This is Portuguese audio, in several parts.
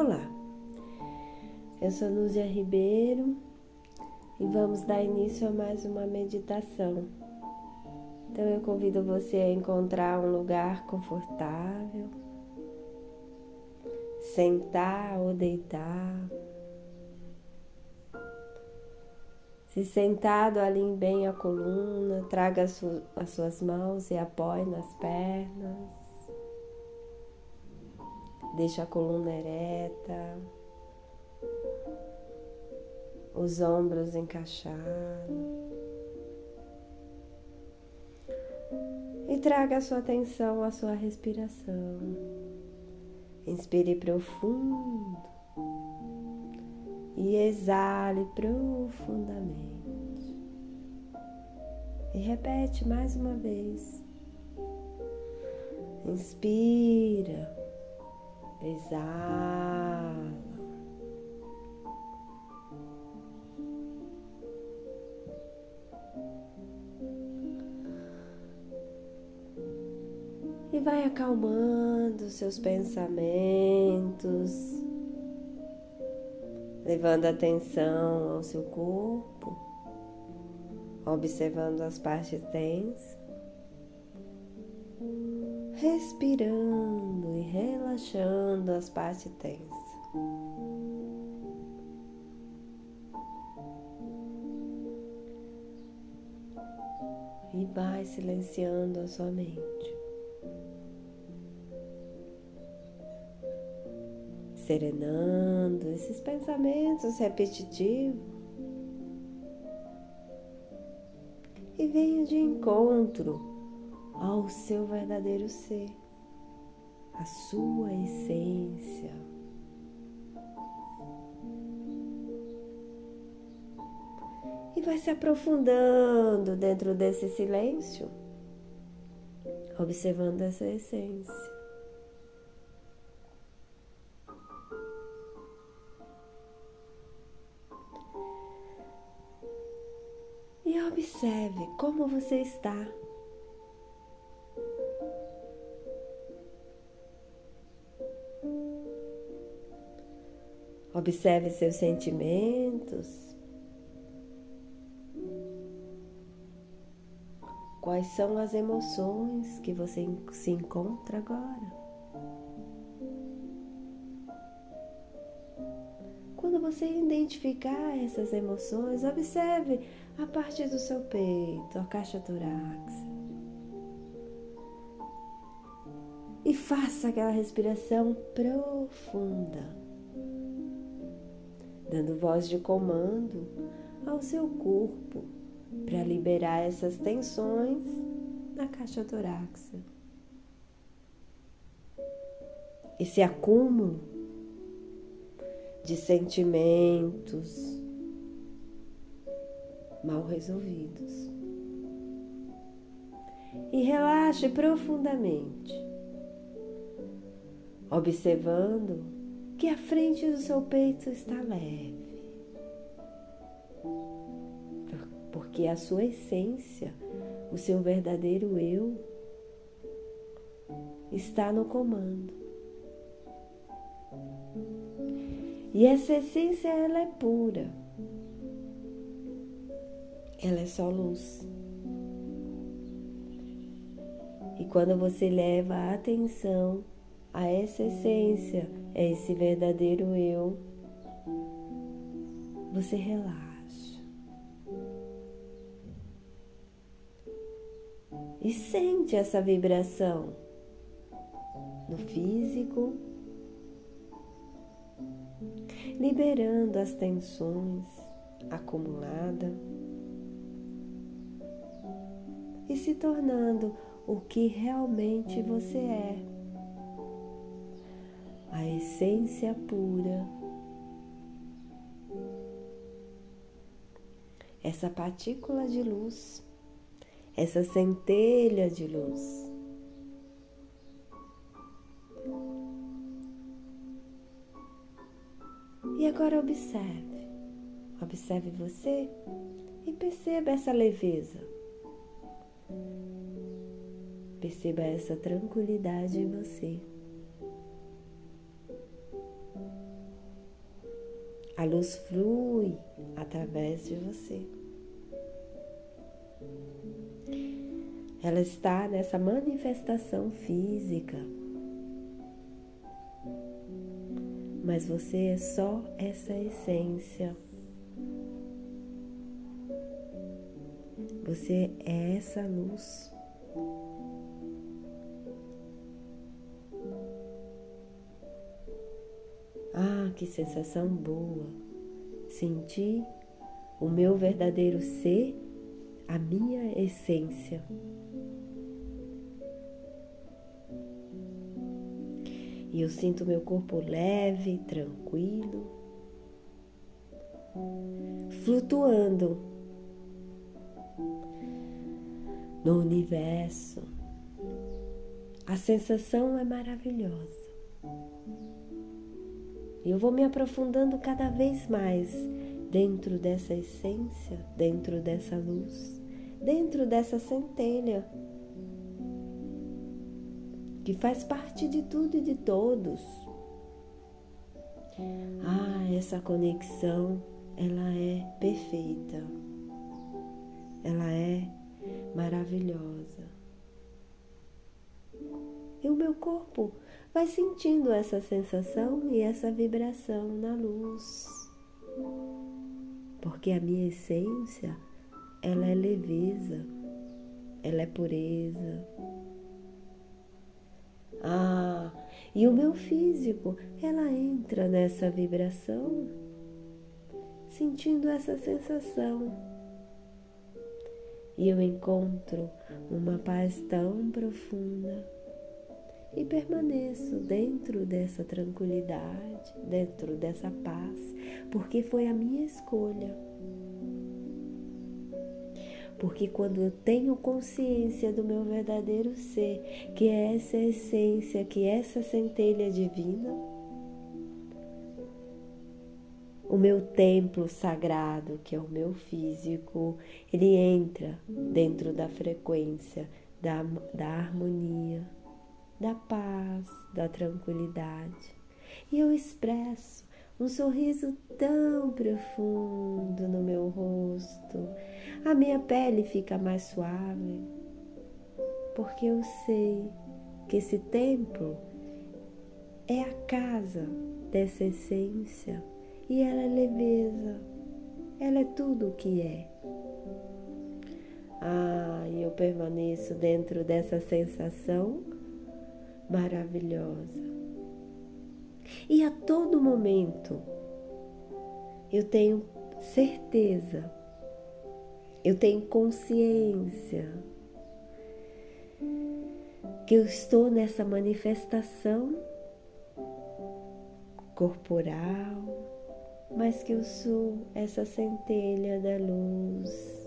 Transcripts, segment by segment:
Olá, eu sou Lúcia Ribeiro e vamos dar início a mais uma meditação. Então eu convido você a encontrar um lugar confortável, sentar ou deitar. Se sentado, alinhe bem a coluna, traga as suas mãos e apoie nas pernas. Deixa a coluna ereta, os ombros encaixados. E traga a sua atenção à sua respiração. Inspire profundo e exale profundamente. E repete mais uma vez. Inspira exala. E vai acalmando seus pensamentos, levando atenção ao seu corpo, observando as partes tensas respirando e relaxando as partes tensas. E vai silenciando a sua mente. Serenando esses pensamentos repetitivos. E venha de encontro ao seu verdadeiro ser, a sua essência. E vai se aprofundando dentro desse silêncio, observando essa essência. E observe como você está. Observe seus sentimentos. Quais são as emoções que você se encontra agora? Quando você identificar essas emoções, observe a parte do seu peito, a caixa torácica. E faça aquela respiração profunda dando voz de comando ao seu corpo para liberar essas tensões na caixa torácica. Esse acúmulo de sentimentos mal resolvidos. E relaxe profundamente, observando que a frente do seu peito está leve. Porque a sua essência, o seu verdadeiro eu, está no comando. E essa essência ela é pura. Ela é só luz. E quando você leva a atenção a essa essência, é esse verdadeiro eu, você relaxa. E sente essa vibração no físico, liberando as tensões acumuladas e se tornando o que realmente você é a essência pura, essa partícula de luz, essa centelha de luz. E agora observe, observe você e perceba essa leveza. Perceba essa tranquilidade em você. A luz flui através de você. Ela está nessa manifestação física. Mas você é só essa essência. Você é essa luz. Ah, que sensação boa! Sentir o meu verdadeiro ser, a minha essência. E eu sinto meu corpo leve, tranquilo, flutuando no universo. A sensação é maravilhosa. E eu vou me aprofundando cada vez mais dentro dessa essência, dentro dessa luz, dentro dessa centelha que faz parte de tudo e de todos. Ah, essa conexão, ela é perfeita. Ela é maravilhosa. E o meu corpo vai sentindo essa sensação e essa vibração na luz. Porque a minha essência, ela é leveza, ela é pureza. Ah, e o meu físico, ela entra nessa vibração, sentindo essa sensação. E eu encontro uma paz tão profunda e permaneço dentro dessa tranquilidade, dentro dessa paz, porque foi a minha escolha. Porque quando eu tenho consciência do meu verdadeiro ser, que é essa essência, que é essa centelha divina, o meu templo sagrado, que é o meu físico, ele entra dentro da frequência da, da harmonia da paz, da tranquilidade. E eu expresso um sorriso tão profundo no meu rosto. A minha pele fica mais suave, porque eu sei que esse templo é a casa dessa essência e ela é leveza, ela é tudo o que é. Ah, eu permaneço dentro dessa sensação maravilhosa. E a todo momento eu tenho certeza, eu tenho consciência que eu estou nessa manifestação corporal, mas que eu sou essa centelha da luz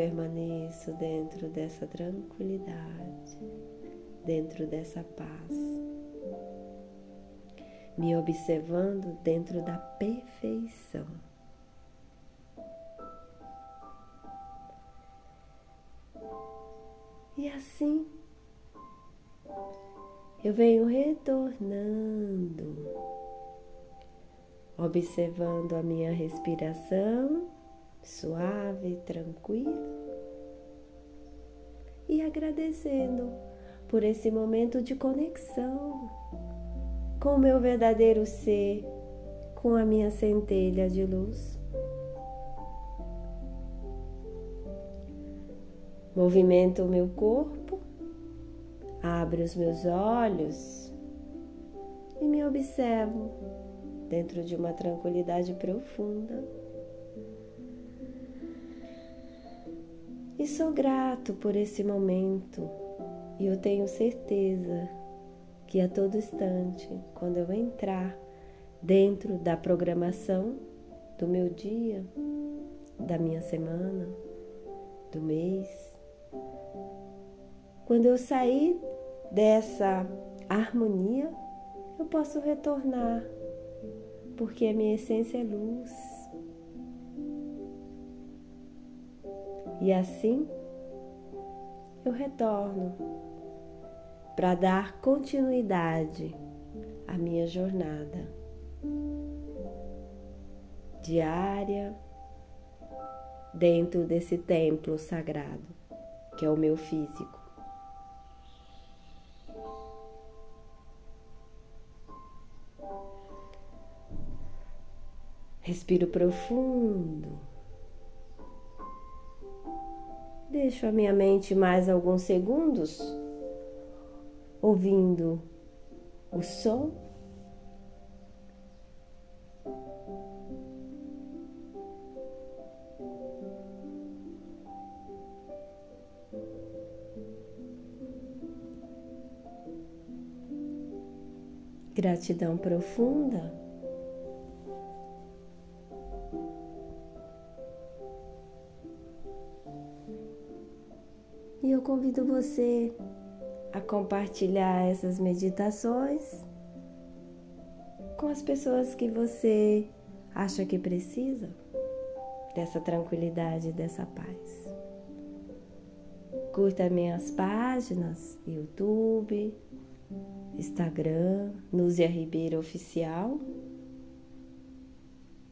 permaneço dentro dessa tranquilidade, dentro dessa paz, me observando dentro da perfeição. E assim eu venho retornando, observando a minha respiração suave, tranquilo e agradecendo por esse momento de conexão com o meu verdadeiro ser, com a minha centelha de luz. Movimento o meu corpo, abro os meus olhos e me observo dentro de uma tranquilidade profunda. E sou grato por esse momento. E eu tenho certeza que a todo instante, quando eu entrar dentro da programação do meu dia, da minha semana, do mês, quando eu sair dessa harmonia, eu posso retornar, porque a minha essência é luz. E assim eu retorno para dar continuidade à minha jornada diária dentro desse templo sagrado que é o meu físico. Respiro profundo. Deixo a minha mente mais alguns segundos ouvindo o som. Gratidão profunda. E eu convido você a compartilhar essas meditações com as pessoas que você acha que precisa dessa tranquilidade, dessa paz. Curta minhas páginas, YouTube, Instagram, Núzia Ribeiro Oficial,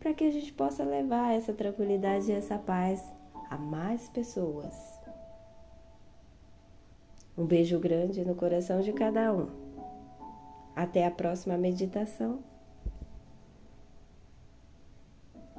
para que a gente possa levar essa tranquilidade e essa paz a mais pessoas. Um beijo grande no coração de cada um. Até a próxima meditação.